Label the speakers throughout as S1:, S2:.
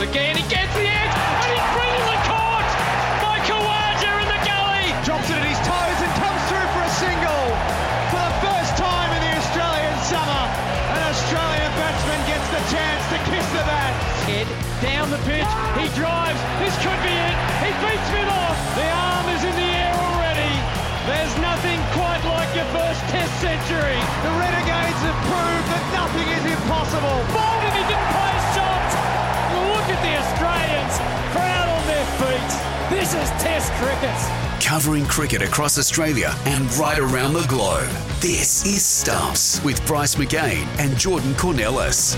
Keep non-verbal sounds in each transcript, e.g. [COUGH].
S1: again. He gets the edge, and he's brilliantly caught by Khawaja in the gully.
S2: Drops it at his toes and comes through for a single for the first time in the Australian summer. An Australian batsman gets the chance to kiss the bat.
S1: Head down the pitch, he drives. This could be it. He beats Smith off. The arm is in the air already. There's nothing quite like your first Test century.
S2: The Renegades have proved that nothing is impossible.
S1: Bowled Test cricket.
S3: Covering cricket across Australia and right around the globe. This is Stumps with Bryce McGain and Jordan Kounelis.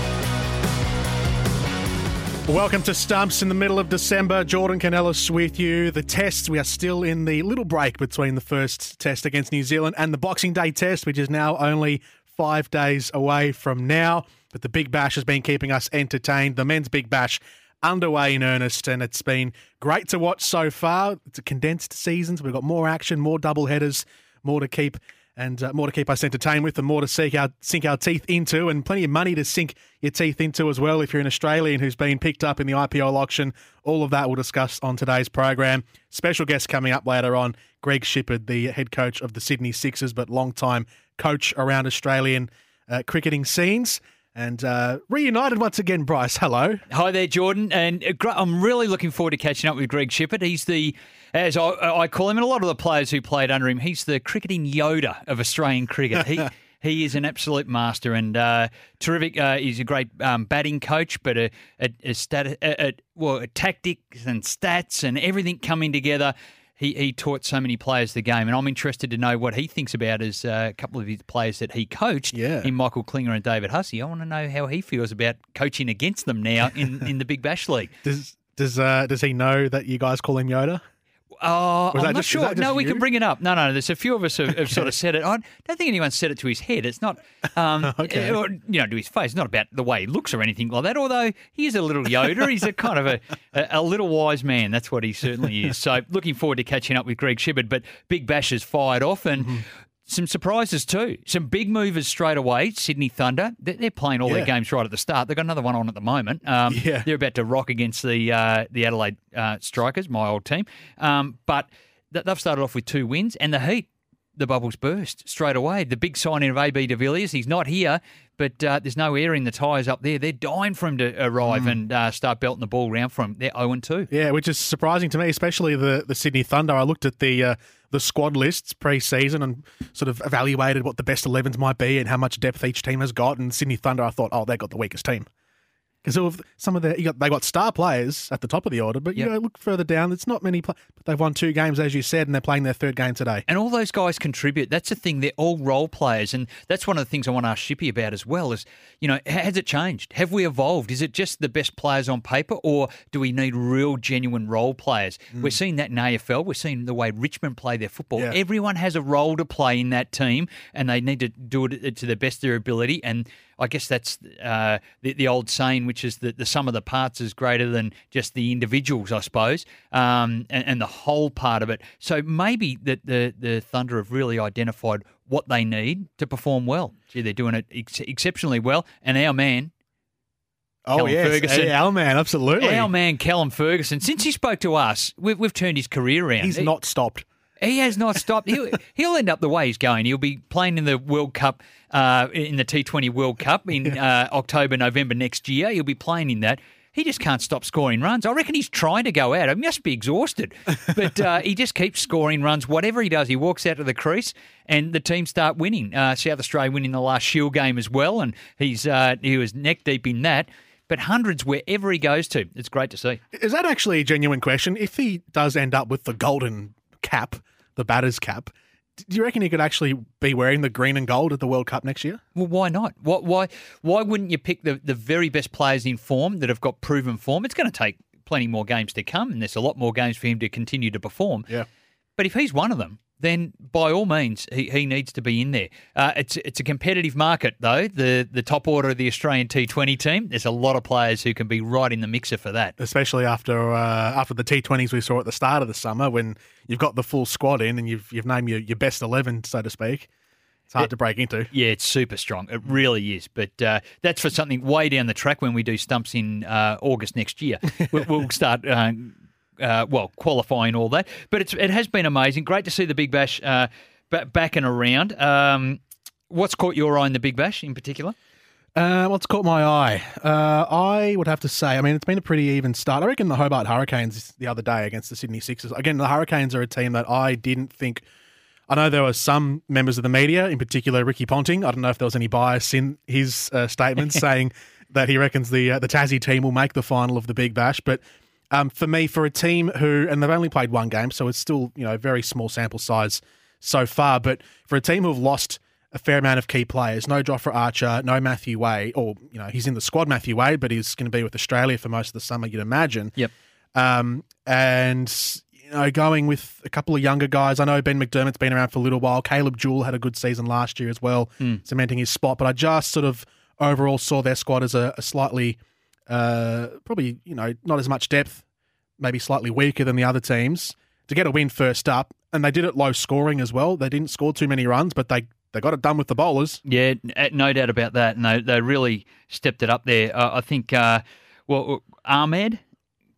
S4: Welcome to Stumps in the middle of December. Jordan Kounelis with you. The test, we are still in the little break between the first test against New Zealand and the Boxing Day test, which is now only five days away from now. But the Big Bash has been keeping us entertained. The men's Big Bash underway in earnest, and it's been great to watch so far. It's a condensed season, so we've got more action, more double headers, more to keep and uh, more to keep us entertained with and more to sink our, sink our teeth into and plenty of money to sink your teeth into as well if you're an Australian who's been picked up in the IPL auction. All of that we'll discuss on today's program. Special guest coming up later on, Greg Shipperd, the head coach of the Sydney Sixers, but long-time coach around Australian uh, cricketing scenes. And uh, reunited once again, Bryce. Hello.
S5: Hi there, Jordan. And uh, I'm really looking forward to catching up with Greg Shipperd. He's the, as I, I call him, and a lot of the players who played under him, he's the cricketing Yoda of Australian cricket. He. [LAUGHS] He is an absolute master and uh, terrific. Uh, he's a great um, batting coach, but a, a, a, stat, a, well, tactics and stats and everything coming together he, he taught so many players the game, and I'm interested to know what he thinks about as uh, a couple of his players that he coached
S4: Yeah.
S5: in Michael Klinger and David Hussey. I want to know how he feels about coaching against them now in, in the Big Bash League. [LAUGHS]
S4: Does does uh, does he know that you guys call him Yoda?
S5: Oh, I'm not
S4: just-
S5: sure. No, we
S4: you?
S5: can bring it up. No, no, no. there's a few of us have, have sort of [LAUGHS] said it. I don't think anyone said it to his head. It's not, um, [LAUGHS]
S4: Okay.
S5: or, you know, to his face. It's not about the way he looks or anything like that. Although he is a little Yoda. He's a kind of a, a, a little wise man. That's what he certainly is. So looking forward to catching up with Greg Shipperd. But Big Bash has fired off and.
S4: Mm-hmm.
S5: Some surprises too. Some big movers straight away. Sydney Thunder. They're, they're playing all
S4: Yeah.
S5: their games right at the start. They've got another one on at the moment. Um,
S4: Yeah.
S5: They're about to rock against the uh, the Adelaide uh, Strikers, my old team. Um, but th- they've started off with two wins, and the Heat, the bubbles burst straight away. The big signing of AB de Villiers, he's not here, but uh, there's no air in the tyres up there. They're dying for him to arrive and uh, start belting the ball around for him. They're 0 2.
S4: Yeah, which is surprising to me, especially the, the Sydney Thunder. I looked at the uh, the squad lists pre-season and sort of evaluated what the best 11s might be and how much depth each team has got. And Sydney Thunder, I thought, oh, they got the weakest team. Because some of the you got, they got star players at the top of the order, but you
S5: Yep.
S4: know look further down. It's not many. Play- but they've won two games, as you said, and they're playing their third game today.
S5: And all those guys contribute. That's the thing. They're all role players. And that's one of the things I want to ask Shippy about as well is, you know, has it changed? Have we evolved? Is it just the best players on paper or do we need real, genuine role players? We're seeing that in AFL. We're seeing the way Richmond play their football.
S4: Yeah.
S5: Everyone has a role to play in that team and they need to do it to the best of their ability. And I guess that's uh, the, the old saying, which is that the sum of the parts is greater than just the individuals, I suppose, um, and, and the whole part of it. So maybe that the, the Thunder have really identified what they need to perform well. Gee, they're doing it ex- exceptionally well. And our man,
S4: Oh
S5: Callum
S4: yes,
S5: Ferguson.
S4: our man, absolutely.
S5: our man Callum Ferguson, since he spoke to us, we've, we've turned his career around.
S4: He's
S5: He-
S4: not stopped.
S5: He has not stopped. He'll, he'll end up the way he's going. He'll be playing in the World Cup, uh, in the T20 World Cup in uh, October, November next year. He'll be playing in that. He just can't stop scoring runs. I reckon he's trying to go out. He must be exhausted, but uh, he just keeps scoring runs. Whatever he does, he walks out to the crease, and the team start winning. Uh, South Australia winning the last Shield game as well, and he's uh, he was neck deep in that. But hundreds wherever he goes to, it's great to see.
S4: Is that actually a genuine question? If he does end up with the golden cap, the batter's cap, do you reckon he could actually be wearing the green and gold at the World Cup next year?
S5: Well, why not? Why, why, why wouldn't you pick the, the very best players in form that have got proven form? It's going to take plenty more games to come, and there's a lot more games for him to continue to perform.
S4: Yeah.
S5: But if he's one of them, then by all means, he, he needs to be in there. Uh, it's it's a competitive market, though. The the top order of the Australian T20 team, there's a lot of players who can be right in the mixer for that.
S4: Especially after uh, after the T20s we saw at the start of the summer when you've got the full squad in and you've you've named your, your best 11, so to speak. It's hard to break into.
S5: Yeah, it's super strong. It really is. But uh, that's for something way down the track when we do stumps in uh, August next year. [LAUGHS] we'll, we'll start. Uh, well, qualifying all that, but it's it has been amazing. Great to see the Big Bash uh, ba- back and around. Um, what's caught your eye in the Big Bash in particular?
S4: Uh, what's caught my eye? Uh, I would have to say, I mean, it's been a pretty even start. I reckon the Hobart Hurricanes the other day against the Sydney Sixers. Again, the Hurricanes are a team that I didn't think. I know there were some members of the media, in particular Ricky Ponting. I don't know if there was any bias in his uh, statements [LAUGHS] saying that he reckons the uh, the Tassie team will make the final of the Big Bash. But um, for me, for a team who, and they've only played one game, so it's still you know very small sample size so far. But for a team who have lost a fair amount of key players. No Jofra Archer, no Matthew Wade, or you know he's in the squad, Matthew Wade, but he's going to be with Australia for most of the summer, you'd imagine.
S5: Yep.
S4: Um, and you know, going with a couple of younger guys. I know Ben McDermott's been around for a little while. Caleb Jewell had a good season last year as well, cementing his spot. But I just sort of overall saw their squad as a, a slightly, uh, probably you know not as much depth, maybe slightly weaker than the other teams to get a win first up. And they did it low scoring as well. They didn't score too many runs, but they they got it done with the bowlers.
S5: Yeah, no doubt about that. And they, they really stepped it up there. Uh, I think, uh, well, Ahmed,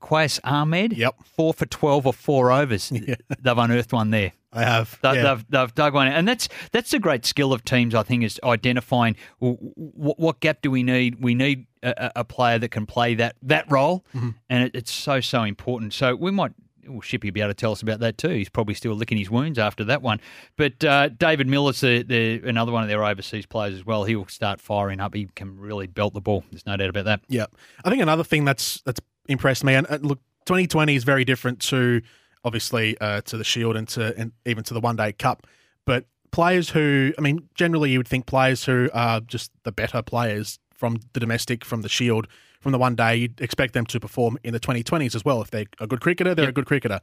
S5: Qais Ahmed,
S4: Yep.
S5: four for 12 or four overs. [LAUGHS] They've unearthed one there.
S4: I have.
S5: They,
S4: yeah.
S5: they've, they've dug one, out. and that's that's a great skill of teams. I think is identifying w- w- what gap do we need. We need a, a a player that can play that that role,
S4: Mm-hmm.
S5: and it, it's so so important. So we might. Well, Shippy will be able to tell us about that too. He's probably still licking his wounds after that one. But uh, David Miller's the, the, another one of their overseas players as well. He'll start firing up. He can really belt the ball. There's no doubt about that.
S4: Yeah, I think another thing that's that's impressed me, and uh, look, 2020 is very different to obviously uh, to the Shield and to and even to the One Day Cup, but players who, I mean, generally you would think players who are just the better players from the domestic, from the Shield, from the One Day, you'd expect them to perform in the 2020s as well. If they're a good cricketer, they're
S5: Yep.
S4: a good cricketer,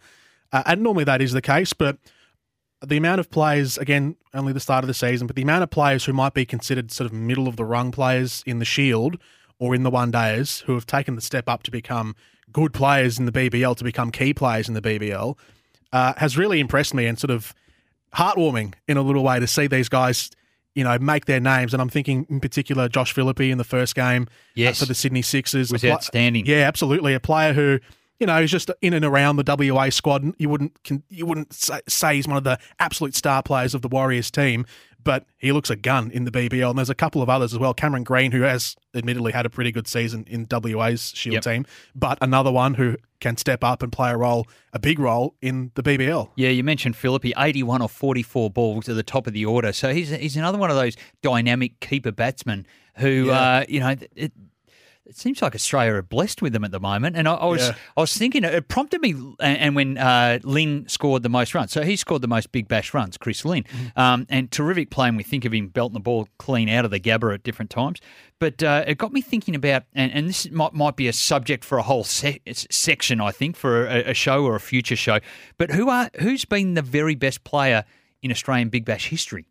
S4: uh, and normally that is the case, but. The amount of players, again, only the start of the season, but the amount of players who might be considered sort of middle of the rung players in the Shield or in the one days who have taken the step up to become good players in the BBL, to become key players in the BBL, uh, has really impressed me and sort of heartwarming in a little way to see these guys, you know, make their names. And I'm thinking in particular Josh Philippe in the first game uh,
S5: Yes.
S4: for the Sydney Sixers.
S5: Was
S4: A pla-
S5: outstanding.
S4: Yeah, absolutely. A player who. You know, he's just in and around the WA squad. You wouldn't you wouldn't say he's one of the absolute star players of the Warriors team, but he looks a gun in the BBL. And there's a couple of others as well. Cameron Green, who has admittedly had a pretty good season in WA's Shield
S5: Yep.
S4: team, but another one who can step up and play a role, a big role in the BBL.
S5: Yeah, you mentioned Philippe, 81 or 44 balls at the top of the order. So he's he's another one of those dynamic keeper batsmen who,
S4: Yeah.
S5: uh, you know, it, it seems like Australia are blessed with them at the moment. And I, I was
S4: Yeah.
S5: I was thinking it prompted me, and, and when uh, Lynn scored the most runs, so he scored the most big bash runs, Chris Lynn,
S4: Mm-hmm.
S5: um, and terrific playing. We think of him belting the ball clean out of the gabba at different times. But uh, it got me thinking about, and, and this might might be a subject for a whole se- section, I think, for a, a show or a future show. But who are who's been the very best player in Australian Big Bash history?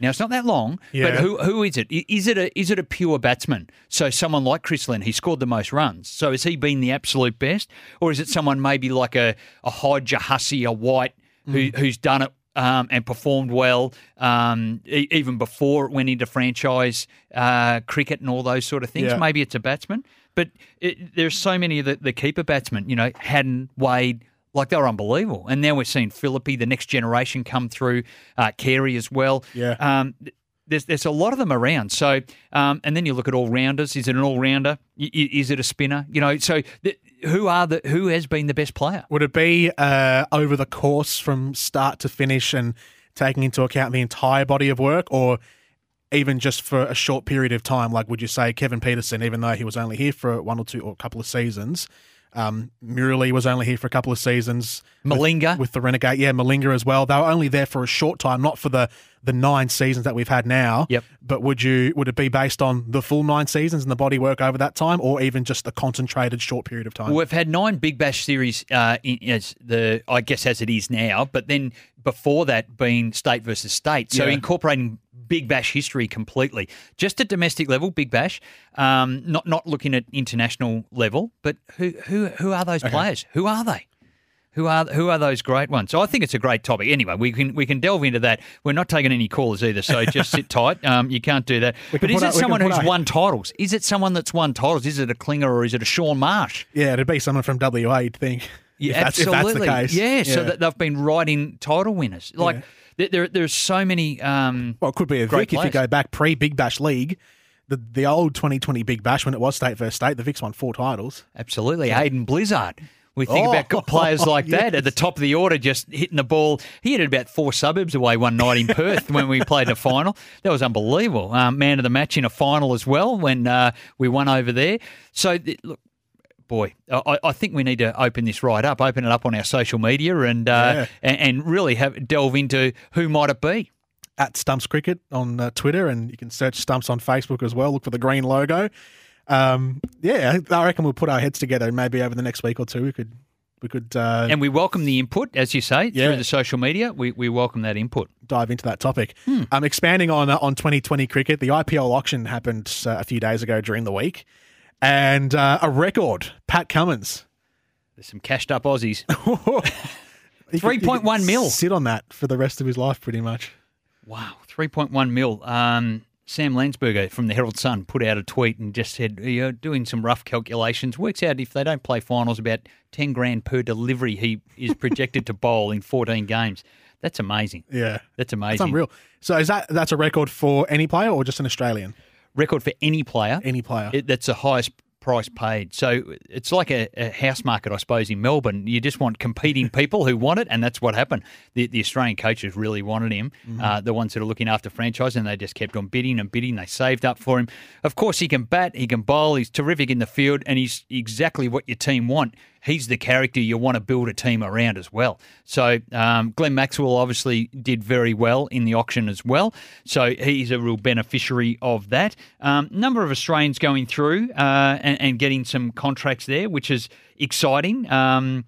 S5: Now it's not that long, but who who is it? Is it a is it a pure batsman? So someone like Chris Lynn, he scored the most runs. So has he been the absolute best, or is it someone maybe like a a Hodge, a Hussey, a White, who who's done it um, and performed well um, e- even before it went into franchise uh, cricket and all those sort of things?
S4: Yeah.
S5: Maybe it's a batsman, but it, there's so many of the, the keeper batsmen. You know, Haddon, Wade. Like they were unbelievable, and now we're seeing Philippe, the next generation, come through. Uh, Carey as well.
S4: Yeah.
S5: Um, there's there's a lot of them around. So, um, and then you look at all rounders. Is it an all rounder? Is it a spinner? You know. So, th- who are the who has been the best player?
S4: Would it be uh, over the course from start to finish and taking into account the entire body of work, or even just for a short period of time? Like, would you say Kevin Pietersen, even though he was only here for one or two or a couple of seasons? Um, Murali was only here for a couple of seasons.
S5: Malinga?
S4: with, the Renegade, yeah, Malinga as well. They were only there for a short time, not for the the nine seasons that we've had now.
S5: Yep.
S4: But would you would it be based on the full nine seasons and the body work over that time, or even just a concentrated short period of time?
S5: We've had nine Big Bash series uh, in, as the I guess as it is now, but then before that being state versus state, so
S4: Yeah.
S5: incorporating Big Bash history completely, just at domestic level, Big Bash, um, not not looking at international level, but who who who are those players? Who are they? Who are who are those great ones? So I think it's a great topic. Anyway, we can we can delve into that. We're not taking any callers either, so [LAUGHS] just sit tight. Um, you can't do that. But is it someone who's won titles? Is it someone that's won titles? Is it a Klinger or is it a Shaun Marsh?
S4: Yeah, it'd be someone from WA, you'd think.
S5: Yeah,
S4: if that's,
S5: absolutely.
S4: That's the case.
S5: Yeah, so that they've been riding title winners. Like
S4: Yeah.
S5: There, there, there's so many. Um,
S4: Well, it could be a
S5: Great
S4: Vic if you go back pre Big Bash League. The the old 2020 Big Bash when it was state versus state, the Vics won four titles.
S5: Absolutely. Aiden Blizzard. We think
S4: Oh,
S5: about [LAUGHS] players like that at the top of the order, just hitting the ball. He hit it about four suburbs away one night in [LAUGHS] Perth when we played the final. That was unbelievable. Um, man of the match in a final as well when uh, we won over there. So, look, boy, I, I think we need to open this right up, open it up on our social media and, uh,
S4: Yeah.
S5: and, and really have delve into who might it be.
S4: At Stumps Cricket on uh, Twitter, and you can search Stumps on Facebook as well. Look for the green logo. Um, yeah, I reckon we'll put our heads together. Maybe over the next week or two, we could we could uh,
S5: And we welcome the input, as you say,
S4: Yeah.
S5: through the social media. We, we welcome that input.
S4: dive into that topic.
S5: Hmm.
S4: Um, expanding on uh, on 2020 cricket, the IPL auction happened uh, a few days ago during the week, and uh, a record. Pat Cummins,
S5: There's some cashed up Aussies. [LAUGHS]
S4: He could- he could
S5: 3.1 mil.
S4: Sit on that for the rest of his life, pretty much.
S5: Wow, 3.1 mil. Um, Sam Landsberger from the Herald Sun put out a tweet and just said, you're doing some rough calculations. Works out if they don't play finals, about 10 grand per delivery he is projected to bowl in 14 games. That's amazing.
S4: Yeah,
S5: That's amazing.
S4: unreal. So is that that's a record for any player or just an Australian?
S5: Record for any player.
S4: Any player.
S5: It, that's the highest price paid. So it's like a, a house market, I suppose, in Melbourne. You just want competing [LAUGHS] people who want it, and that's what happened. The, the Australian coaches really wanted him, uh, the ones that are looking after franchise, and they just kept on bidding and bidding. They saved up for him. Of course, he can bat, he can bowl, he's terrific in the field, and he's exactly what your team want. He's the character you want to build a team around as well. So um, Glenn Maxwell obviously did very well in the auction as well. So he's a real beneficiary of that. Um, number of Australians going through uh, and, and getting some contracts there, which is exciting. Um,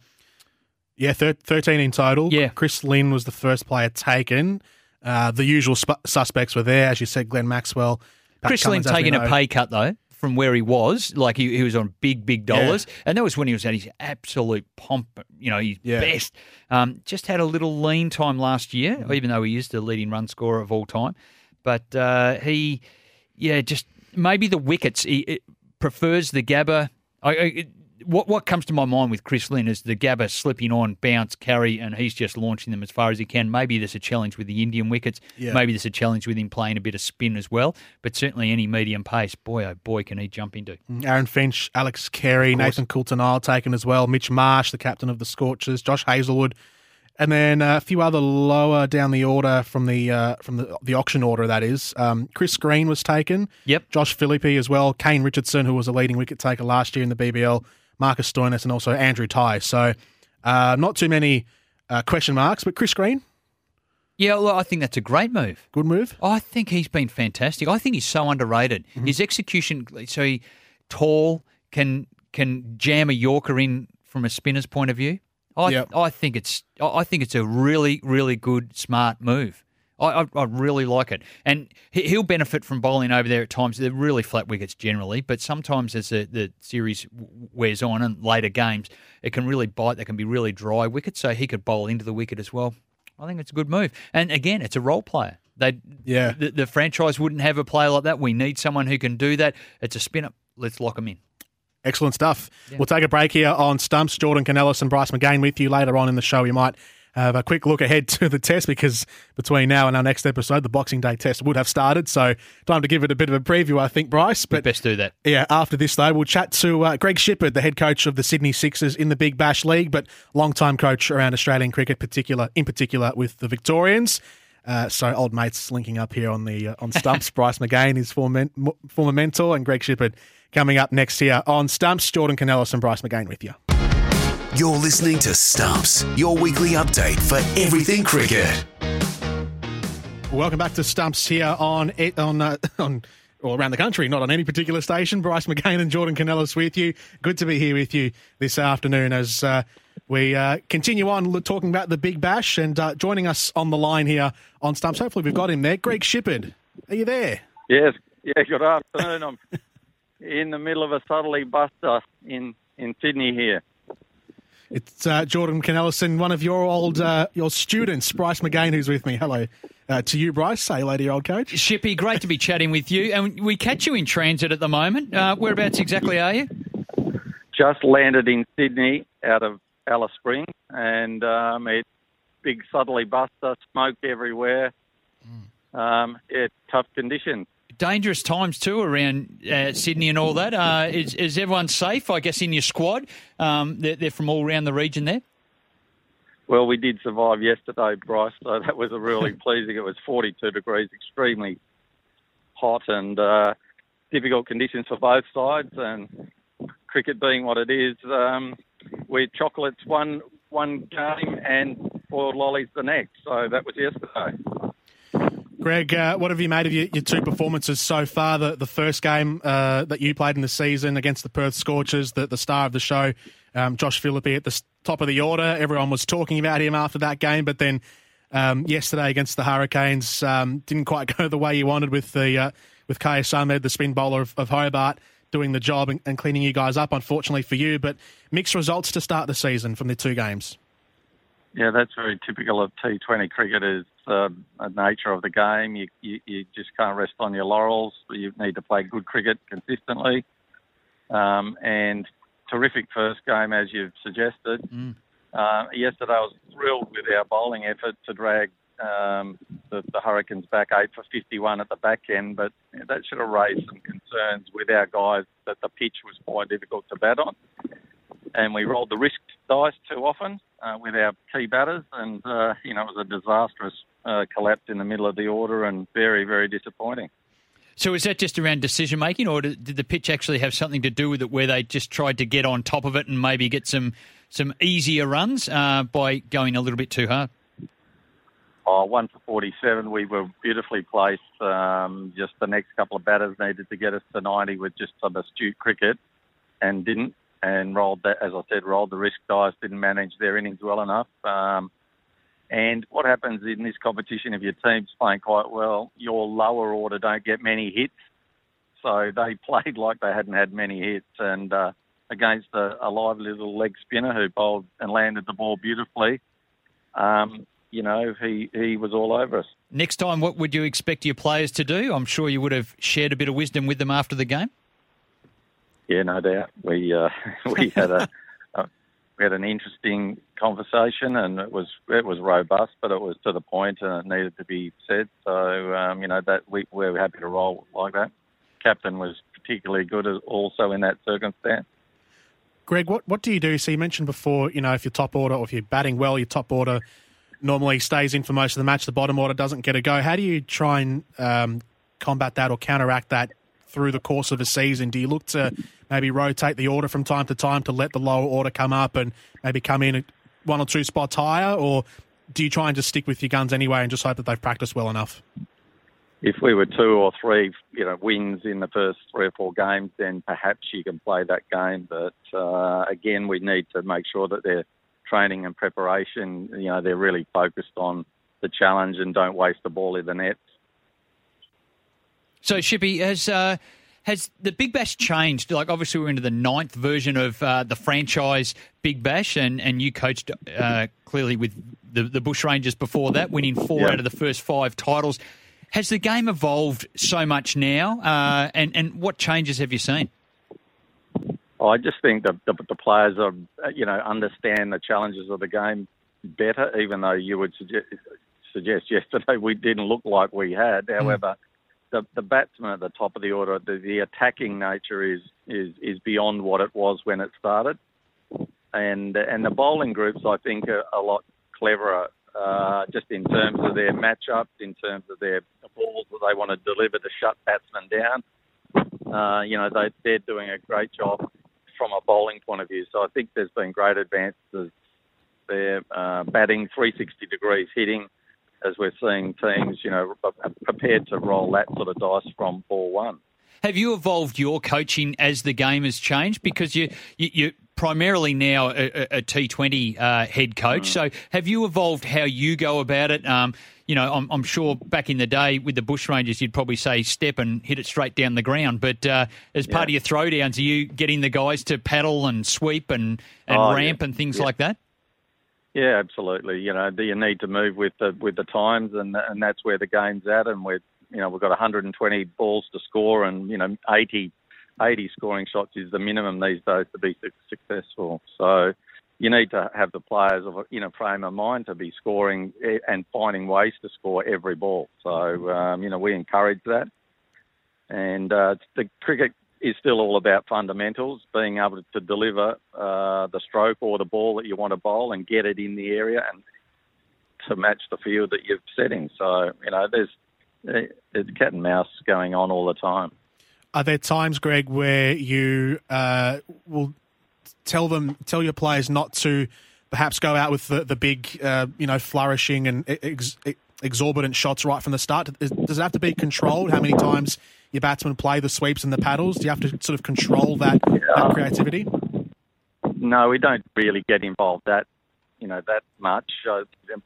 S4: Yeah, thir- 13 in total.
S5: Yeah.
S4: Chris Lynn was the first player taken. Uh, the usual sp- suspects were there, as you said, Glenn Maxwell. Pat
S5: Chris Lynn
S4: Cummins, we
S5: taking a pay cut though from where he was, like he, he was on big, big dollars, and that was when he was at his absolute pomp, you know, his
S4: Yeah.
S5: best. Um, just had a little lean time last year,
S4: Mm-hmm.
S5: even though he is the leading run scorer of all time. But uh, he, yeah, just maybe the wickets. He prefers the Gabba. I, I, what what comes to my mind with Chris Lynn is the Gabba slipping on, bounce, carry, and he's just launching them as far as he can. Maybe there's a challenge with the Indian wickets.
S4: Yeah.
S5: Maybe there's a challenge with him playing a bit of spin as well. But certainly any medium pace, boy oh boy, can he jump into.
S4: Aaron Finch, Alex Carey, Nathan Coulter-Nile taken as well. Mitch Marsh, the captain of the Scorchers, Josh Hazlewood, and then a few other lower down the order from the uh, from the, the auction order. That is, um, Chris Green was taken.
S5: Yep.
S4: Josh Philippe as well. Kane Richardson, who was a leading wicket taker last year in the BBL. Marcus Stoinis and also Andrew Tye. So, uh, not too many uh, question marks, but Chris Green,
S5: Yeah, well, I think that's a great move.
S4: good move.
S5: I think he's been fantastic. I think he's so underrated.
S4: Mm-hmm.
S5: His execution, so he tall, can can jam a Yorker in from a spinner's point of view. I
S4: Yep.
S5: I think it's I I think it's a really really good smart move. I, I, I really like it, and he- he'll benefit from bowling over there at times. They're really flat wickets generally, but sometimes as the, the series wears on and later games, it can really bite. They can be really dry wickets, so he could bowl into the wicket as well. I think it's a good move, and again, it's a role player. They
S4: Yeah.
S5: the, the franchise wouldn't have a player like that. We need someone who can do that. It's a spin up. Let's lock him in.
S4: Excellent stuff. We'll take a break here on Stumps. Jordan Kounelis and Bryce McGain with you later on in the show. We might have a quick look ahead [LAUGHS] to the test because between now and our next episode, the Boxing Day test would have started. So time to give it a bit of a preview, I think, Bryce. But
S5: Best do that.
S4: yeah, after this though, we'll chat to uh, Greg Shipperd, the head coach of the Sydney Sixers in the Big Bash League, but long-time coach around Australian cricket, particular in particular with the Victorians. Uh, so old mates linking up here on the uh, on Stumps. [LAUGHS] Bryce McGain, his former former mentor, and Greg Shipperd coming up next here on Stumps. Jordan Kounelis and Bryce McGain with you.
S3: You're listening to Stumps, your weekly update for everything cricket.
S4: Welcome back to Stumps here on on uh, [LAUGHS] on all around the country, not on any particular station. Bryce McGain and Jordan Kounelis with you. Good to be here with you this afternoon as uh, we uh, continue on talking about the Big Bash and uh, joining us on the line here on Stumps. Hopefully, we've got him there. Greg Shipperd, are you there?
S6: Yes, yeah, good afternoon. I'm [LAUGHS] in the middle of a southerly buster in, in Sydney here.
S4: It's uh, Jordan Canellison, one of your old uh, your students, Bryce McGain, who's with me. Hello uh, to you, Bryce. Say hello to your old coach.
S5: Shippy, great to be chatting with you. And we catch you in transit at the moment. Uh, whereabouts exactly are you?
S6: Just landed in Sydney out of Alice Springs, and um, it big southerly buster, smoke everywhere. Um, yeah, tough conditions.
S5: Dangerous times too around uh, Sydney and all that. Uh, is, is everyone safe? I guess in your squad, um, they're, they're from all around the region there.
S6: Well, we did survive yesterday, Bryce, so that was a really [LAUGHS] pleasing. It was 42 degrees, extremely hot and uh, difficult conditions for both sides. And cricket being what it is, um, we're chocolates one one game and boiled lollies the next. So that was yesterday.
S4: Greg, uh, what have you made of your, your, two performances so far? The, the first game uh, that you played in the season against the Perth Scorchers, the, the star of the show, um, Josh Philippe at the top of the order. Everyone was talking about him after that game, but then um, yesterday against the Hurricanes um, didn't quite [LAUGHS] go the way you wanted with the uh, with Qais Ahmed, the spin bowler of, of Hobart, doing the job and, and, cleaning you guys up. Unfortunately for you, but mixed results to start the season from the two games.
S6: Yeah, that's very typical of T20 cricket. Is uh, the nature of the game. You, you, you just can't rest on your laurels. You need to play good cricket consistently. Um, and terrific first game, as you've suggested. Mm. Uh, yesterday, I was thrilled with our bowling effort to drag um, the, the, Hurricanes back eight for 51 at the back end, but you know, that should have raised some concerns with our guys that the pitch was quite difficult to bat on. And we rolled the risk dice too often uh, with our key batters, and uh, you know it was a disastrous uh, collapse in the middle of the order and very, very disappointing.
S5: So is that just around decision making, or did the pitch actually have something to do with it, where they just tried to get on top of it and maybe get some some easier runs uh, by going a little bit too hard?
S6: Oh, one for 47. We were beautifully placed. Um, just the next couple of batters needed to get us to 90 with just some astute cricket and didn't. And rolled that, as I said, rolled the risk dice, didn't manage their innings well enough. Um, and what happens in this competition if your team's playing quite well, your lower order don't get many hits. So they [LAUGHS] played like they hadn't had many hits, and uh, against a, a lively little leg spinner who bowled and landed the ball beautifully. Um, you know, he, he was all over us.
S5: Next time, what would you expect your players to do? I'm sure you would have shared a bit of wisdom with them after the game.
S6: Yeah, no doubt. We uh, [LAUGHS] we had a, we had an interesting conversation, and it was it was robust, but it was to the point, and it needed to be said. So um, you know that we, we're happy to roll like that. Captain was particularly good also in that circumstance.
S4: Greg, what what do you do? So you mentioned before, you know, if you're top order or if you're batting well, your top order normally stays in for most of the match. The bottom order doesn't get a go. How do you try and um, combat that or counteract that through the course of a season? Do you look to maybe rotate the order from time to time to let the lower order come up and maybe come in one or two spots higher, or do you try and just stick with your guns anyway and just hope that they've practiced well enough?
S6: If we were two or three, you know, wins in the first three or four games, then perhaps you can play that game. But uh, again, we need to make sure that their training and preparation, you know, they're really focused on the challenge and don't waste the ball in the net.
S5: So, Shippy, has uh, has the Big Bash changed? Like, obviously, we're into the ninth version of uh, the franchise Big Bash, and, and you coached uh, clearly with the, the Bush Rangers before that, winning four yeah. out of the first five titles. Has the game evolved so much now, uh, and and what changes have you seen?
S6: I just think that the, the, players are, you know, understand the challenges of the game better. Even though you would suggest, suggest yesterday we didn't look like we had, mm. The, the batsman at the top of the order, the, the attacking nature is, is is beyond what it was when it started, and and the bowling groups I think are a lot cleverer, uh, just in terms of their matchups, in terms of their balls that they want to deliver to shut batsmen down. Uh, you know they they're doing a great job from a bowling point of view. So I think there's been great advances there. Uh, batting 360 degrees, hitting as we're seeing teams, you know, prepared to roll that sort of dice from ball one.
S5: Have you evolved your coaching as the game has changed? Because you, you are primarily now a a T20 uh, head coach. Mm. So have you evolved how you go about it? Um, you know, I'm, I'm, sure back in the day with the Bushrangers, you'd probably say step and hit it straight down the ground. But uh, as part of your throwdowns, are you getting the guys to paddle and sweep and, and oh, ramp yeah. and things yeah. like that?
S6: Yeah, absolutely. You know, do you need to move with the with the times, and and that's where the game's at. And we're you know we've got 120 balls to score, and you know 80 80 scoring shots is the minimum these days to be successful. So you need to have the players of in a frame of mind to be scoring and finding ways to score every ball. So um, you know we encourage that, and uh, the cricket is still all about fundamentals, being able to deliver uh, the stroke or the ball that you want to bowl and get it in the area and to match the field that you're setting. So you know there's there's cat and mouse going on all the time.
S4: Are there times, Greg, where you uh, will tell them, tell your players not to perhaps go out with the, the big, uh, you know, flourishing and ex- exorbitant shots right from the start? Does it have to be controlled? How many times your batsmen play the sweeps and the paddles? Do you have to sort of control that, that creativity?
S6: No, we don't really get involved that you know that much. Uh,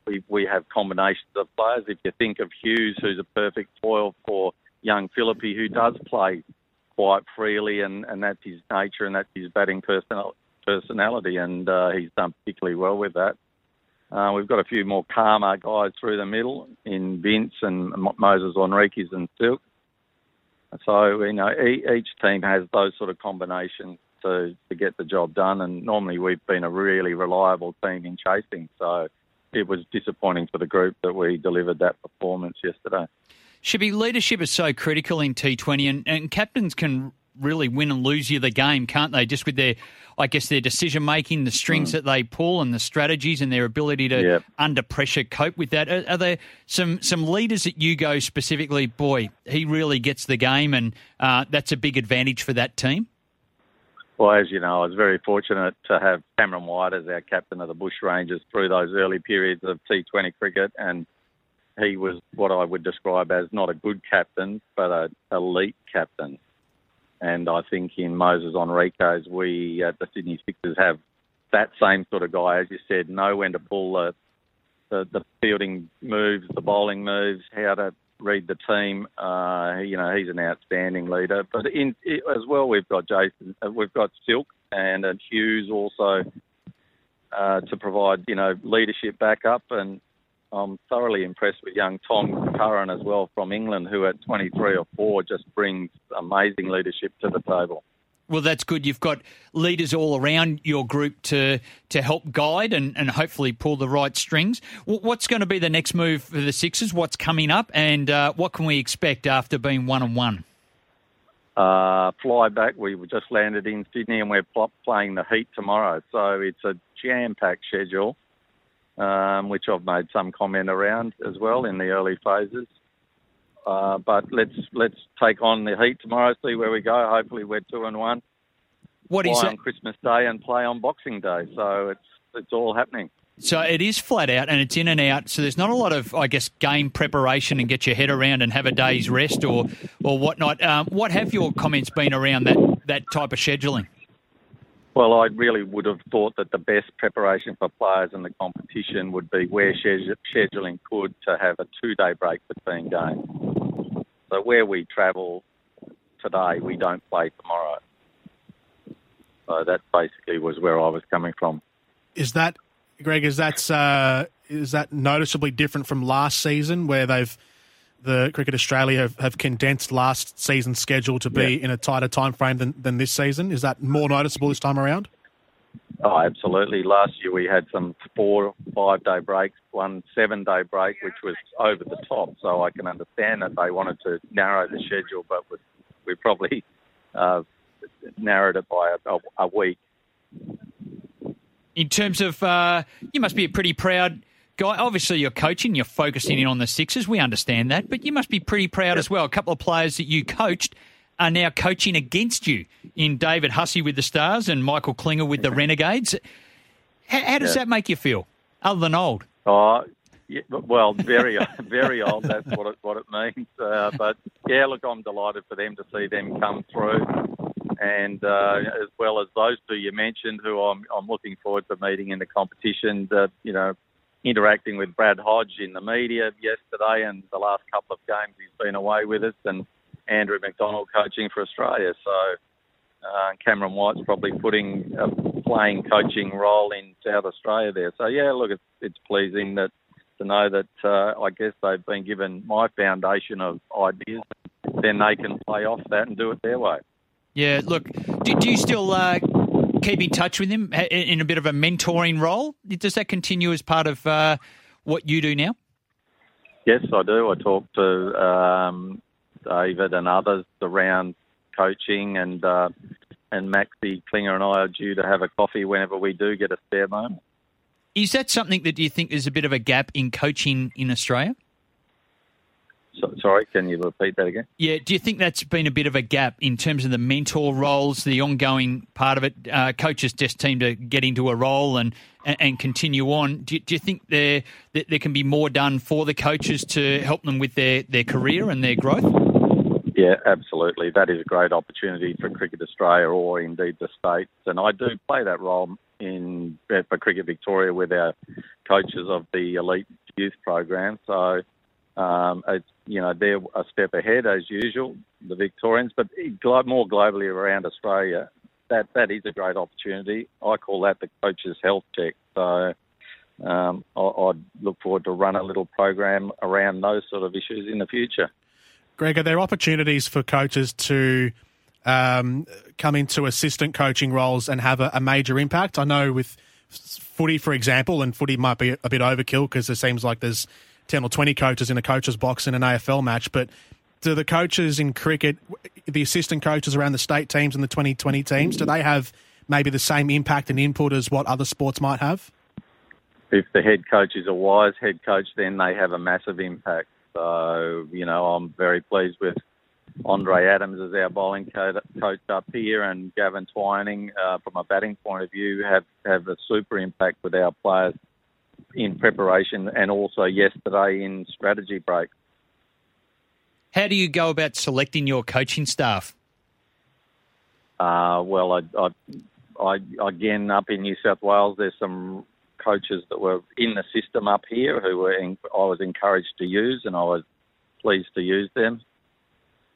S6: we we have combinations of players. If you think of Hughes, who's a perfect foil for young Philippe, who does play quite freely, and, and that's his nature and that's his batting personal, personality, and uh, he's done particularly well with that. Uh, we've got a few more calmer guys through the middle in Vince and Moises Henriques and Silk. So you know each team has those sort of combinations to to get the job done, and normally we've been a really reliable team in chasing. So it was disappointing for the group that we delivered that performance yesterday.
S5: Shippy, leadership is so critical in T20, and, and captains can really win and lose you the game, can't they? Just with their, I guess, their decision making, the strings mm. that they pull, and the strategies, and their ability to yep. under pressure cope with that. Are, are, there some some leaders that you go specifically? Boy, he really gets the game, and uh, that's a big advantage for that team.
S6: Well, as you know, I was very fortunate to have Cameron White as our captain of the Bush Rangers through those early periods of T20 cricket, and he was what I would describe as not a good captain, but an elite captain. And I think in Moises Henriques, we at the Sydney Sixers have that same sort of guy, as you said, know when to pull the, the, the fielding moves, the bowling moves, how to read the team. Uh, you know, he's an outstanding leader. But in as well, we've got Jason, uh, we've got Silk and uh, Hughes also uh, to provide you know leadership backup and I'm thoroughly impressed with young Tom Curran as well from England, who at 23 or 4 just brings amazing leadership to the table.
S5: Well, that's good. You've got leaders all around your group to to help guide and, and hopefully pull the right strings. What's going to be the next move for the Sixers? What's coming up, and uh, what can we expect after being one on one?
S6: Uh, fly back. We just landed in Sydney, and we're playing the Heat tomorrow. So it's a jam-packed schedule um, which I've made some comment around as well in the early phases. Uh, but let's let's take on the Heat tomorrow, see where we go. Hopefully, we're two and one.
S5: What is
S6: it? on Christmas Day and play on Boxing Day, so it's it's all happening.
S5: So it is flat out and it's in and out. So there's not a lot of, I guess, game preparation and get your head around and have a day's rest or or whatnot. Um, what have your comments been around that that type of scheduling?
S6: Well, I really would have thought that the best preparation for players in the competition would be where scheduling could to have a two-day break between games. So where we travel today, we don't play tomorrow. So that basically was where I was coming from.
S4: Is that, Greg? Is that uh, is that noticeably different from last season, where they've the Cricket Australia have, have condensed last season's schedule to be yeah. in a tighter time frame than, than this season. Is that more noticeable this time around?
S6: Oh, absolutely. Last year we had some four, five day breaks, one seven day break, which was over the top. So I can understand that they wanted to narrow the schedule, but we probably uh, narrowed it by a, a, a, week.
S5: In terms of, uh, you must be pretty proud guy. Obviously, you're coaching, you're focusing in on the Sixers. We understand that, but you must be pretty proud as well. A couple of players that you coached are now coaching against you in David Hussey with the Stars and Michael Klinger with the Renegades. How, how does yeah. that make you feel, other than old?
S6: Oh, yeah, well, very, [LAUGHS] very old. That's what it what it means. Uh, but yeah, look, I'm delighted for them to see them come through, and uh, as well as those two you mentioned, who I'm I'm looking forward to meeting in the competition. That you know, interacting with Brad Hodge in the media yesterday, and the last couple of games he's been away with us, and Andrew McDonald coaching for Australia. So uh, Cameron White's probably putting a playing coaching role in South Australia there. So yeah, look, it's, it's pleasing that to know that uh, I guess they've been given my foundation of ideas, then they can play off that and do it their way.
S5: Yeah, look, do, do you still uh, keep in touch with him in a bit of a mentoring role? Does that continue as part of uh, what you do now?
S6: Yes, I do. I talk to um, David and others around coaching, and uh, and Maxi Klinger and I are due to have a coffee whenever we do get a spare moment.
S5: Is that something that you think there's a bit of a gap in coaching in Australia?
S6: So, sorry, can you repeat that again?
S5: Yeah, do you think that's been a bit of a gap in terms of the mentor roles, the ongoing part of it? Uh, coaches just seem to get into a role and and, and continue on. Do you, do you think there that there can be more done for the coaches to help them with their, their career and their growth?
S6: Yeah, absolutely. That is a great opportunity for Cricket Australia or indeed the states, and I do play that role in for Cricket Victoria with our coaches of the elite youth program. So um, it's, you know they're a step ahead as usual, the Victorians, but more globally around Australia, that that is a great opportunity. I call that the coaches' health check. So. Um, I, I'd look forward to run a little program around those sort of issues in the future.
S4: Greg, are there opportunities for coaches to um, come into assistant coaching roles and have a, a, major impact? I know with footy, for example, and footy might be a bit overkill because it seems like there's 10 or 20 coaches in a coach's box in an AFL match, but do the coaches in cricket, the assistant coaches around the state teams and the 2020 teams, do they have maybe the same impact and input as what other sports might have?
S6: If the head coach is a wise head coach, then they have a massive impact. So, you know, I'm very pleased with Andre Adams as our bowling coach up here and Gavin Twining, uh, from a batting point of view, have, have a super impact with our players in preparation and also yesterday in strategy break.
S5: How do you go about selecting your coaching staff?
S6: Uh, well, I, I, I, again, up in New South Wales, there's some coaches that were in the system up here who were in, I was encouraged to use, and I was pleased to use them.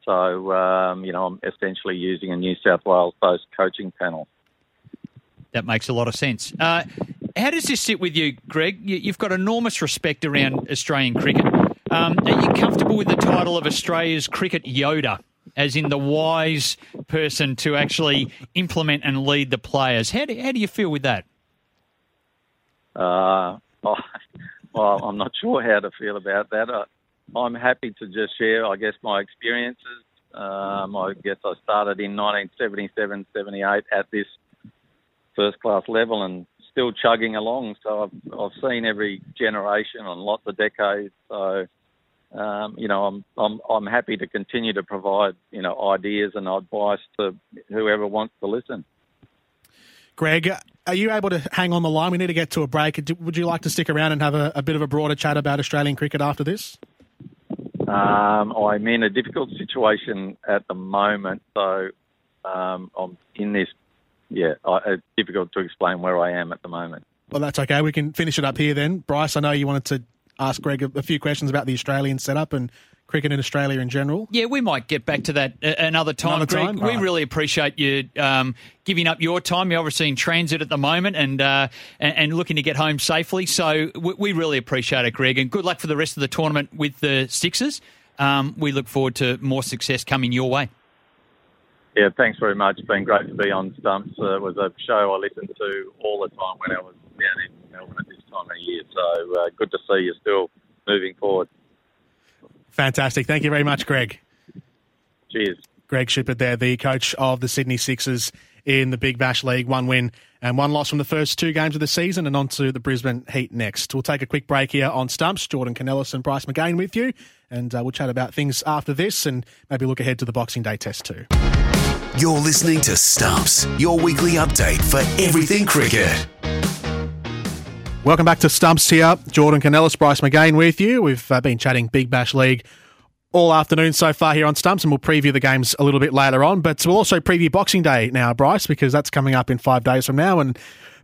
S6: So um, you know, I'm essentially using a New South Wales based coaching panel.
S5: That makes a lot of sense. Uh, how does this sit with you, Greg? You've got enormous respect around Australian cricket. Um, are you comfortable with the title of Australia's cricket Yoda? as in the wise person to actually implement and lead the players. How do, how do you feel with that?
S6: Uh, [LAUGHS] oh, well, I'm not sure how to feel about that. I, I'm happy to just share, I guess, my experiences. Um, I guess I started in 1977, 78 at this first class level and still chugging along. So I've, I've seen every generation and lots of decades. So, um, you know, I'm, I'm, I'm happy to continue to provide, you know, ideas and advice to whoever wants to listen.
S4: Greg, are you able to hang on the line? We need to get to a break. Would you like to stick around and have a, a bit of a broader chat about Australian cricket after this?
S6: Um, I'm in a difficult situation at the moment, so um, I'm in this. Yeah, I, it's difficult to explain where I am at the moment.
S4: Well, that's okay. We can finish it up here then. Bryce, I know you wanted to ask Greg a, a few questions about the Australian setup and cricket in Australia in general?
S5: Yeah, we might get back to that another time, another Greg. Time? We really appreciate you um, giving up your time. You're obviously in transit at the moment and uh, and, and, looking to get home safely. So we, we, really appreciate it, Greg, and good luck for the rest of the tournament with the Sixers. Um, we look forward to more success coming your way.
S6: Yeah, thanks very much. It's been great to be on Stumps. Uh, it was a show I listened to all the time when I was down in Melbourne at this time of year. So uh, good to see you still moving forward.
S4: Fantastic. Thank you very much, Greg.
S6: Cheers.
S4: Greg Shipperd there, the coach of the Sydney Sixers in the Big Bash League. One win and one loss from the first two games of the season, and on to the Brisbane Heat next. We'll take a quick break here on Stumps. Jordan Kounelis and Bryce McGain with you, and uh, we'll chat about things after this and maybe look ahead to the Boxing Day test too.
S3: You're listening to Stumps, your weekly update for everything cricket.
S4: Welcome back to Stumps here. Jordan Kounelis, Bryce McGain with you. We've uh, been chatting Big Bash League all afternoon so far here on Stumps, and we'll preview the games a little bit later on. But we'll also preview Boxing Day now, Bryce, because that's coming up in five days from now. And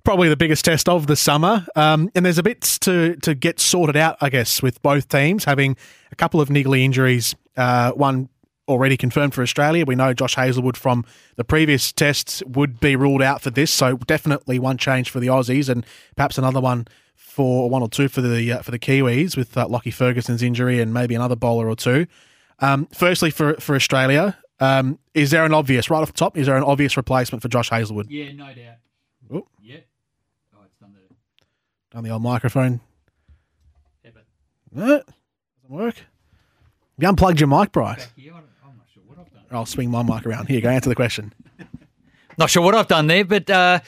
S4: probably the biggest test of the summer. Um, and there's a bit to to get sorted out, I guess, with both teams having a couple of niggly injuries. Uh, one already confirmed for Australia. We know Josh Hazlewood from the previous tests would be ruled out for this, so definitely one change for the Aussies, and perhaps another one for one or two for the uh, for the Kiwis with uh, Lockie Ferguson's injury and maybe another bowler or two. Um, firstly, for for Australia, um, is there an obvious right off the top? Is there an obvious replacement for Josh Hazlewood?
S5: Yeah, no doubt.
S4: Oh.
S5: Yeah. Oh, it's done the.
S4: On the old microphone,
S5: Yeah, but
S4: no, doesn't work. You unplugged your mic, Bryce.
S5: back here, Done.
S4: I'll swing my mic around. Here go. Answer the question. [LAUGHS]
S5: Not sure what I've done there, but uh,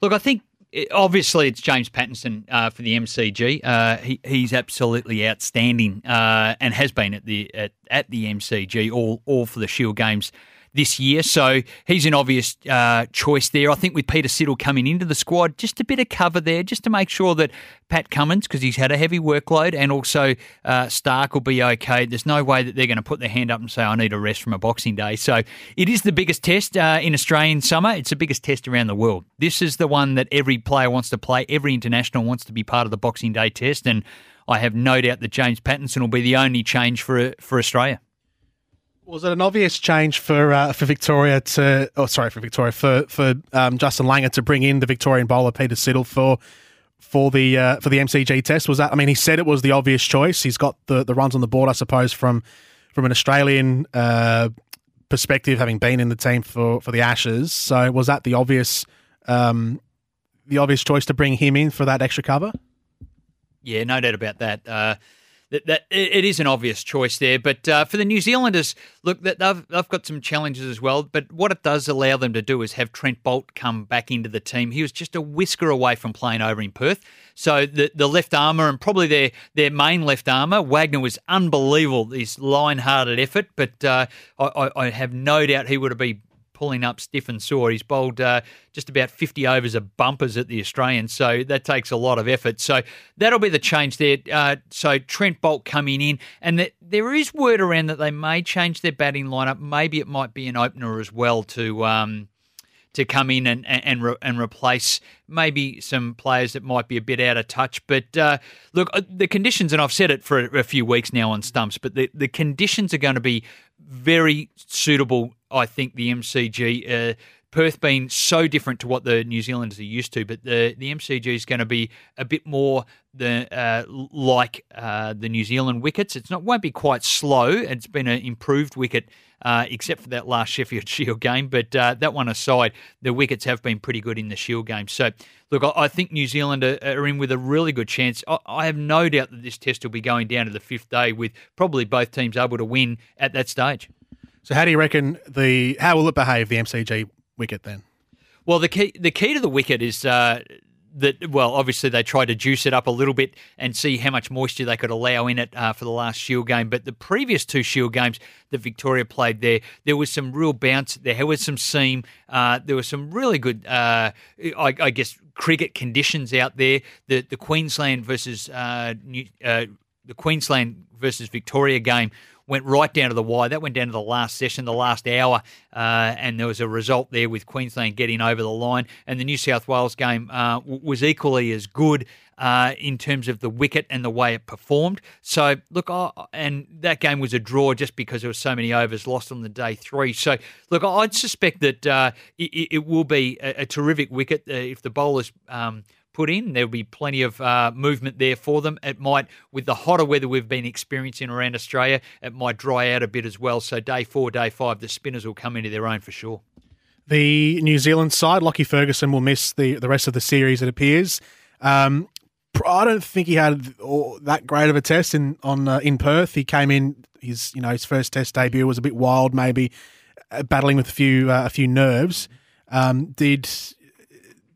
S5: look, I think eh, obviously it's James Pattinson uh, for the MCG. Uh, he, he's absolutely outstanding uh, and has been at the at, at the MCG all all for the Shield games this year. So he's an obvious uh, choice there. I think with Peter Siddle coming into the squad, just a bit of cover there, just to make sure that Pat Cummins, because he's had a heavy workload, and also uh, Starc will be okay. There's no way that they're going to put their hand up and say, I need a rest from a Boxing Day. So it is the biggest test uh, in Australian summer. It's the biggest test around the world. This is the one that every player wants to play. Every international wants to be part of the Boxing Day test. And I have no doubt that James Pattinson will be the only change for for Australia.
S4: Was it an obvious change for uh, for Victoria to? Oh, sorry, for Victoria for for um, Justin Langer to bring in the Victorian bowler Peter Siddle for for the uh, for the MCG test? Was that? I mean, he said it was the obvious choice. He's got the, the runs on the board, I suppose, from from an Australian uh, perspective, having been in the team for for the Ashes. So was that the obvious um, the obvious choice to bring him in for that extra cover?
S5: Yeah, no doubt about that. Uh, that, that it is an obvious choice there, but uh, for the New Zealanders, look, they've they've got some challenges as well. But what it does allow them to do is have Trent Boult come back into the team. He was just a whisker away from playing over in Perth. So the the left armour and probably their their main left armour, Wagner was unbelievable. this line-hearted effort, but uh, I, I have no doubt he would have been pulling up stiff and sore. He's bowled uh, just about 50 overs of bumpers at the Australians, so that takes a lot of effort. So that'll be the change there. Uh, so Trent Boult coming in, and th- there is word around that they may change their batting lineup. Maybe it might be an opener as well to. Um, to come in and and and, re- and replace maybe some players that might be a bit out of touch. But uh, look, uh, the conditions, and I've said it for a, a few weeks now on stumps, but the, the conditions are going to be very suitable. I think the MCG. Uh, Perth being so different to what the New Zealanders are used to, but the the MCG is going to be a bit more the uh, like uh, the New Zealand wickets. It's not won't be quite slow. It's been an improved wicket, uh, except for that last [LAUGHS] Sheffield Shield game. But uh, that one aside, the wickets have been pretty good in the Shield game. So look, I, I think New Zealand are, are in with a really good chance. I, I have no doubt that this test will be going down to the fifth day with probably both teams able to win at that stage.
S4: So how do you reckon the how will it behave the MCG wicket then?
S5: Well, the key the key to the wicket is uh, that. Well, obviously they tried to juice it up a little bit and see how much moisture they could allow in it uh, for the last Shield game. But the previous two Shield games that Victoria played there, there was some real bounce. There There was some seam. Uh, there was some really good, uh, I, I guess, cricket conditions out there. The the Queensland versus uh, New, uh, the Queensland versus Victoria game went right down to the wire. That went down to the last session, the last hour, uh, and there was a result there with Queensland getting over the line. And the New South Wales game uh, was equally as good. Uh, in terms of the wicket and the way it performed, so look, and that game was a draw just because there were so many overs lost on the day three. So look, I'd suspect that uh, it, it will be a, a terrific wicket uh, if the bowlers um, put in. There'll be plenty of uh, movement there for them. It might, with the hotter weather we've been experiencing around Australia, it might dry out a bit as well. So day four, day five, the spinners will come into their own for sure.
S4: The New Zealand side, Lockie Ferguson, will miss the, the rest of the series. It appears. Um, I don't think he had that great of a test in on uh, in Perth. He came in his you know his first test debut was a bit wild, maybe uh, battling with a few uh, a few nerves. Um, did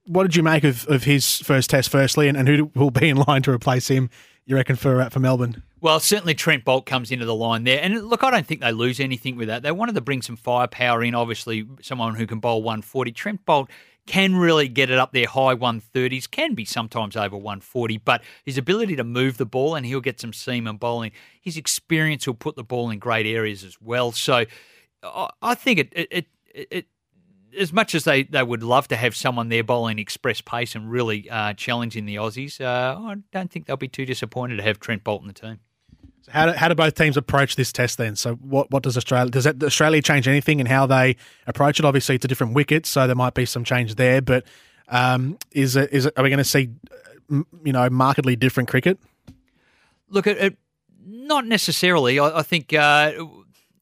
S4: what did you make of, of his first test? Firstly, and, and who will be in line to replace him? You reckon for uh, for Melbourne?
S5: Well, certainly Trent Boult comes into the line there. And look, I don't think they lose anything with that. They wanted to bring some firepower in, obviously, someone who can bowl 140. Trent Boult can really get it up there high 130s, can be sometimes over 140, but his ability to move the ball and he'll get some seam and bowling. His experience will put the ball in great areas as well. So I I think it, it, it, it as much as they, they would love to have someone there bowling express pace and really uh, challenging the Aussies, uh, I don't think they'll be too disappointed to have Trent Boult in the team.
S4: So how do, how do both teams approach this test then? So what what does Australia does that, Australia change anything in how they approach it? Obviously, it's a different wickets, so there might be some change there. But um, is it is it, are we going to see you know markedly different cricket?
S5: Look, it, it not necessarily. I, I think uh,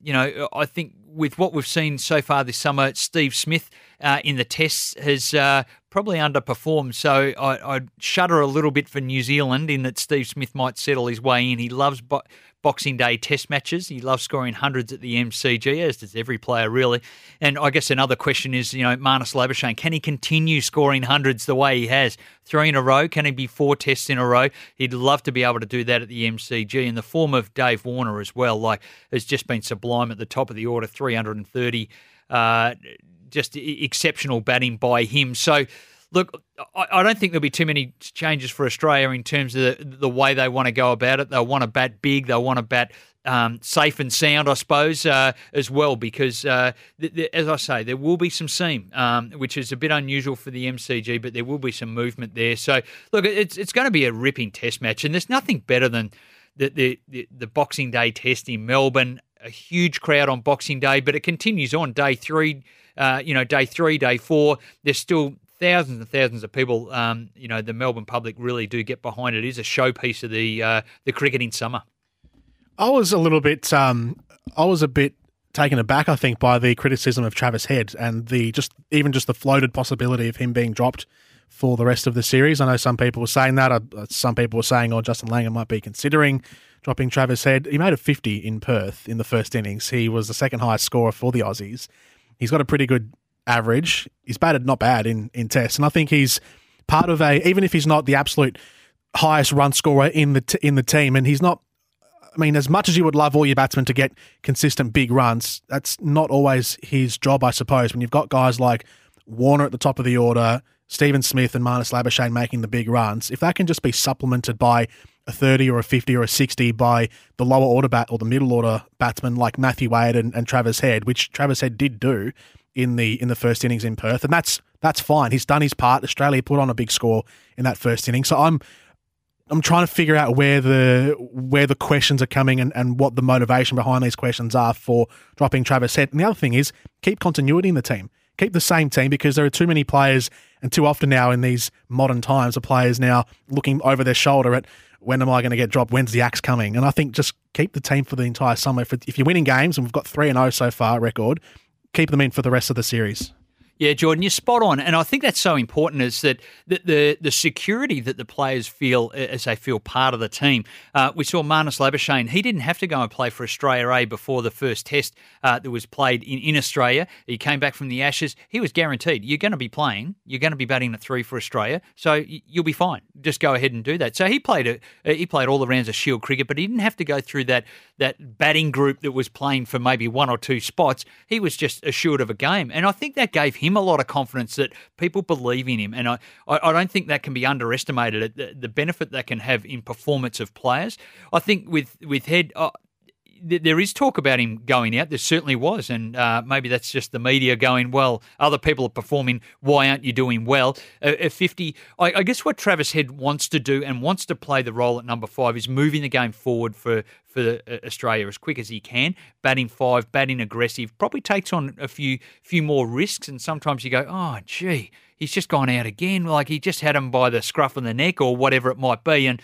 S5: you know. I think with what we've seen so far this summer, Steve Smith uh, in the tests has uh, probably underperformed. So I, I, shudder a little bit for New Zealand in that Steve Smith might settle his way in. He loves bo- Boxing Day test matches. He loves scoring hundreds at the MCG, as does every player, really. And I guess another question is, you know, Marnus Labuschagne, can he continue scoring hundreds the way he has? Three in a row? Can he be four tests in a row? He'd love to be able to do that at the MCG. In the form of Dave Warner as well, like, has just been sublime at the top of the order, 330. Uh, just exceptional batting by him. So, look, I, don't think there'll be too many changes for Australia in terms of the, the way they want to go about it. They'll want to bat big. They'll want to bat um, safe and sound, I suppose, uh, as well, because uh, th- th- as I say, there will be some seam, um, which is a bit unusual for the MCG, but there will be some movement there. So, look, it's it's going to be a ripping test match, and there's nothing better than the the, the, the Boxing Day test in Melbourne. A huge crowd on Boxing Day, but it continues on day three. Uh, you know, day three, day four. There's still thousands and thousands of people. Um, you know, the Melbourne public really do get behind it. It is a showpiece of the uh, the cricket in summer.
S4: I was a little bit. Um, I was a bit taken aback, I think, by the criticism of Travis Head and the just even just the floated possibility of him being dropped for the rest of the series. I know some people were saying that. Uh, some people were saying, "Oh, Justin Langer might be considering." Dropping Travis Head. He made a 50 in Perth in the first innings. He was the second highest scorer for the Aussies. He's got a pretty good average. He's batted not bad in in tests, and I think he's part of a even if he's not the absolute highest run scorer in the t- in the team, and he's not. I mean, as much as you would love all your batsmen to get consistent big runs, that's not always his job, I suppose. When you've got guys like Warner at the top of the order, Stephen Smith and Marnus Labuschagne making the big runs, if that can just be supplemented by a 30 or a 50 or a 60 by the lower order bat or the middle order batsmen like Matthew Wade and, and Travis Head, which Travis Head did do, in the in the first innings in Perth, and that's that's fine. He's done his part. Australia put on a big score in that first inning. So I'm I'm trying to figure out where the where the questions are coming and, and what the motivation behind these questions are for dropping Travis Head. And the other thing is keep continuity in the team. Keep the same team because there are too many players and too often now in these modern times the players now looking over their shoulder at when am I going to get dropped? When's the axe coming? And I think just keep the team for the entire summer. If you're winning games, and we've got 3 and 0 so far record, keep them in for the rest of the series.
S5: Yeah, Jordan, you're spot on, and I think that's so important. Is that the the, the security that the players feel as they feel part of the team. Uh, we saw Marnus Labuschagne; he didn't have to go and play for Australia A before the first Test uh, that was played in, in Australia. He came back from the Ashes; he was guaranteed you're going to be playing, you're going to be batting at three for Australia, so you'll be fine. Just go ahead and do that. So he played a, he played all the rounds of Shield cricket, but he didn't have to go through that that batting group that was playing for maybe one or two spots. He was just assured of a game, and I think that gave him him a lot of confidence that people believe in him. And I, I, don't think that can be underestimated, the, benefit that can have in performance of players. I think with, with Head, uh, there is talk about him going out. There certainly was, and uh, maybe that's just the media going, "Well, other people are performing. Why aren't you doing well?" At fifty, I, I, guess what Travis Head wants to do and wants to play the role at number five is moving the game forward for for uh, Australia as quick as he can. Batting five, batting aggressive, probably takes on a few few more risks, and sometimes you go, "Oh, gee." He's just gone out again, like he just had him by the scruff of the neck or whatever it might be. And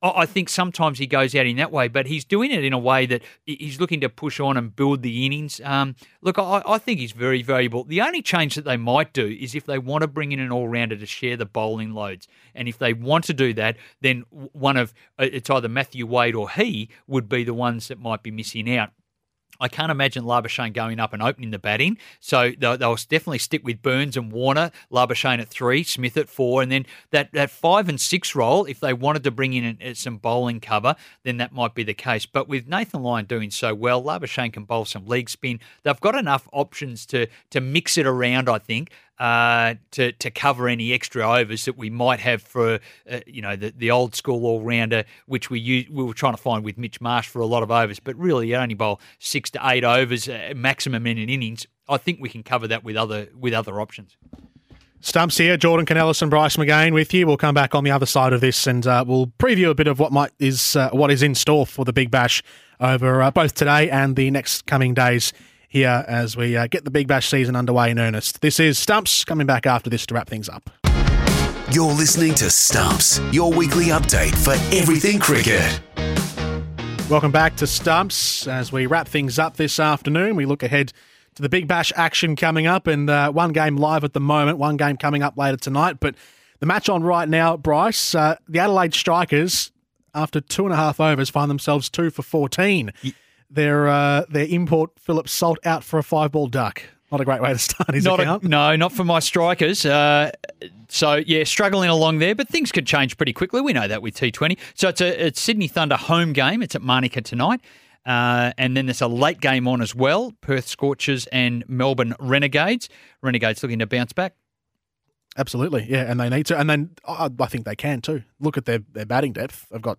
S5: I think sometimes he goes out in that way, but he's doing it in a way that he's looking to push on and build the innings. Um, look, I, I, think he's very valuable. The only change that they might do is if they want to bring in an all rounder to share the bowling loads. And if they want to do that, then one of uh, it's either Matthew Wade or he would be the ones that might be missing out. I can't imagine Labuschagne going up and opening the batting. So they'll, they'll, definitely stick with Burns and Warner, Labuschagne at three, Smith at four, and then that, that five and six role, if they wanted to bring in uh, some bowling cover, then that might be the case. But with Nathan Lyon doing so well, Labuschagne can bowl some leg spin. They've got enough options to to mix it around, I think. Uh, to to cover any extra overs that we might have for uh, you know the, the old school all rounder, which we use, we were trying to find with Mitch Marsh for a lot of overs. But really, you only bowl six to eight overs uh, maximum in an innings. I think we can cover that with other with other options.
S4: Stumps here, Jordan Kounelis and Bryce McGain with you. We'll come back on the other side of this and uh, we'll preview a bit of what might is uh, what is in store for the Big Bash over uh, both today and the next coming days here as we uh, get the Big Bash season underway in earnest. This is Stumps coming back after this to wrap things up.
S3: You're listening to Stumps, your weekly update for everything cricket.
S4: Welcome back to Stumps as we wrap things up this afternoon. We look ahead to the Big Bash action coming up, and uh, one game live at the moment, one game coming up later tonight. But the match on right now, Bryce, uh, the Adelaide Strikers, after two and a half overs, find themselves two for 14. Their, uh, their import, Philip Salt, out for a five ball duck. Not a great way to start his
S5: not
S4: account.
S5: A, no, not for my strikers. Uh, so yeah, struggling along there, but things could change pretty quickly. We know that with T20. So it's a it's Sydney Thunder home game. It's at Manuka tonight. Uh, and then there's a late game on as well Perth Scorchers and Melbourne Renegades. Renegades looking to bounce back.
S4: Absolutely, yeah, and they need to. And then I, I think they can too. Look at their, their batting depth. They've got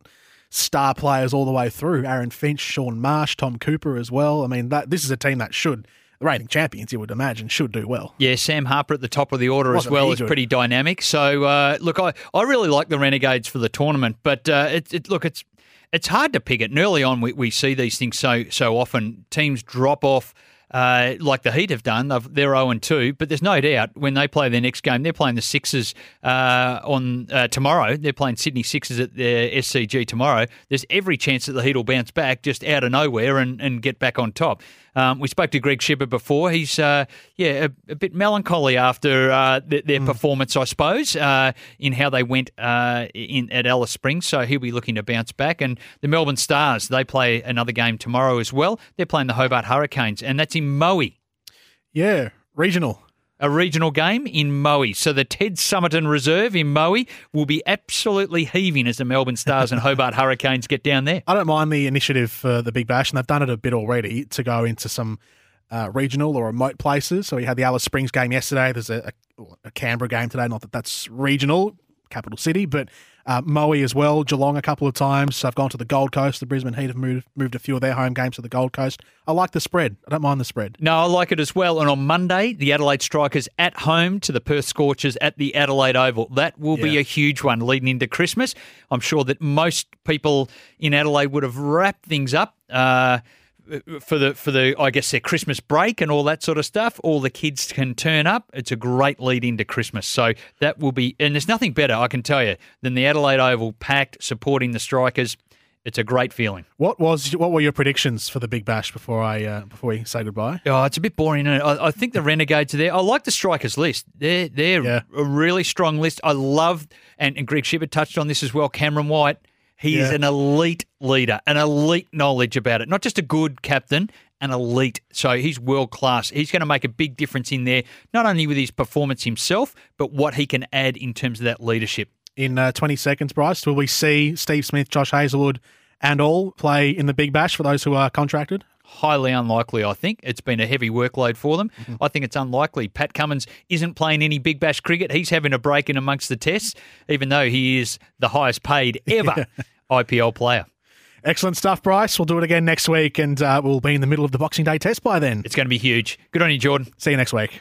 S4: star players all the way through Aaron Finch, Shaun Marsh, Tom Cooper as well. I mean, that this is a team that should, the reigning champions, you would imagine, should do well.
S5: Yeah, Sam Harper at the top of the order as well is pretty dynamic. So uh, look, I, I really like the Renegades for the tournament, but uh, it, it look it's it's hard to pick it. And early on, we, we see these things so so often. Teams drop off. Uh, like the Heat have done, they're 0 and 2, but there's no doubt when they play their next game, they're playing the Sixers uh, on uh, tomorrow. They're playing Sydney Sixers at their SCG tomorrow. There's every chance that the Heat will bounce back just out of nowhere and, and get back on top. Um, we spoke to Greg Shipperd before. He's uh, yeah a, a bit melancholy after uh, th- their performance, I suppose, uh, in how they went uh, in at Alice Springs. So he'll be looking to bounce back. And the Melbourne Stars they play another game tomorrow as well. They're playing the Hobart Hurricanes, and that's in Moe.
S4: Yeah, regional.
S5: A regional game in Moe. So the Ted Summerton Reserve in Moe will be absolutely heaving as the Melbourne Stars and [LAUGHS] Hobart Hurricanes get down there.
S4: I don't mind the initiative for the Big Bash, and they've done it a bit already to go into some uh, regional or remote places. So we had the Alice Springs game yesterday. There's a, a, a Canberra game today. Not that that's regional, capital city, but uh, Moe as well. Geelong a couple of times. I've gone to the Gold Coast. The Brisbane Heat have moved moved a few of their home games to the Gold Coast. I like the spread. I don't mind the spread.
S5: No, I like it as well. And on Monday, the Adelaide Strikers at home to the Perth Scorchers at the Adelaide Oval. That will be a huge one leading into Christmas. I'm sure that most people in Adelaide would have wrapped things up. Uh, for the for the I guess their Christmas break and all that sort of stuff, all the kids can turn up. It's a great lead into Christmas. So that will be and there's nothing better, I can tell you, than the Adelaide Oval packed supporting the strikers. It's a great feeling.
S4: What was what were your predictions for the Big Bash before I uh, before we say goodbye?
S5: Oh, it's a bit boring. Isn't it? I, I think the Renegades are there. I like the strikers list. They're they're
S4: Yeah.
S5: a really strong list. I love and, and Greg Shipperd touched on this as well. Cameron White. He is an elite leader, an elite knowledge about it. Not just a good captain, an elite. So he's world class. He's going to make a big difference in there, not only with his performance himself, but what he can add in terms of that leadership.
S4: In uh, 20 seconds, Bryce, will we see Steve Smith, Josh Hazlewood, and all play in the Big Bash for those who are contracted?
S5: Highly unlikely, I think. It's been a heavy workload for them. I think it's unlikely. Pat Cummins isn't playing any Big Bash cricket. He's having a break in amongst the tests, even though he is the highest paid ever [LAUGHS] IPL player.
S4: Excellent stuff, Bryce. We'll do it again next week, and uh, we'll be in the middle of the Boxing Day test by then.
S5: It's going to be huge. Good on you, Jordan.
S4: See you next week.